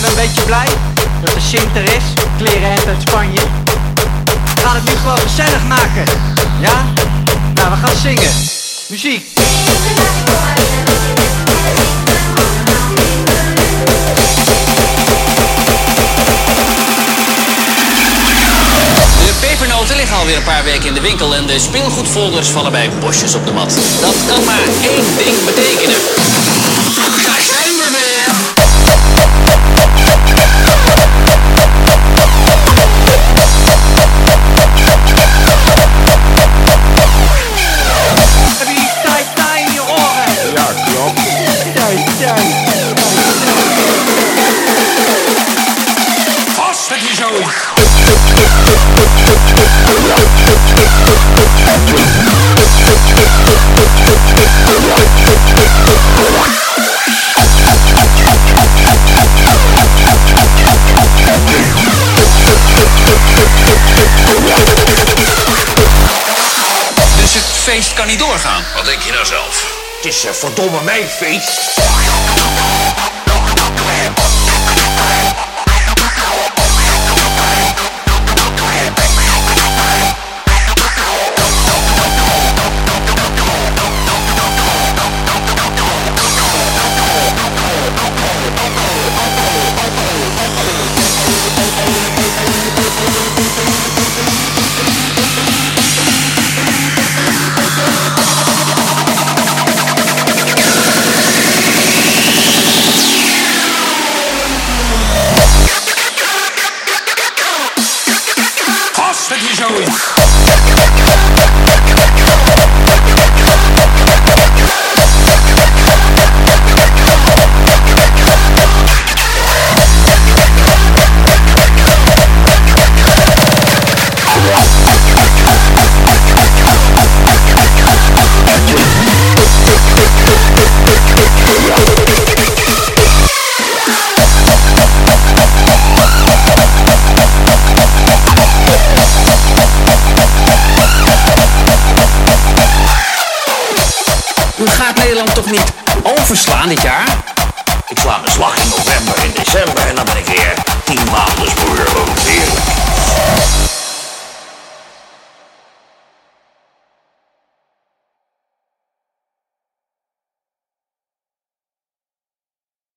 beetje blij dat de Sint er is, klerenhemd uit Spanje. We gaan het nu gewoon gezellig maken, ja? Nou, we gaan zingen. Muziek. De pepernoten liggen alweer een paar weken in de winkel en de speelgoedfolders vallen bij bosjes op de mat. Dat kan maar één ding betekenen. Feest kan niet doorgaan. Wat denk je nou zelf? Het is eh, verdomme mijn feest. Start me. Nederland toch niet overslaan dit jaar? Ik sla mijn slag in november en december en dan ben ik weer tien maanden spoor.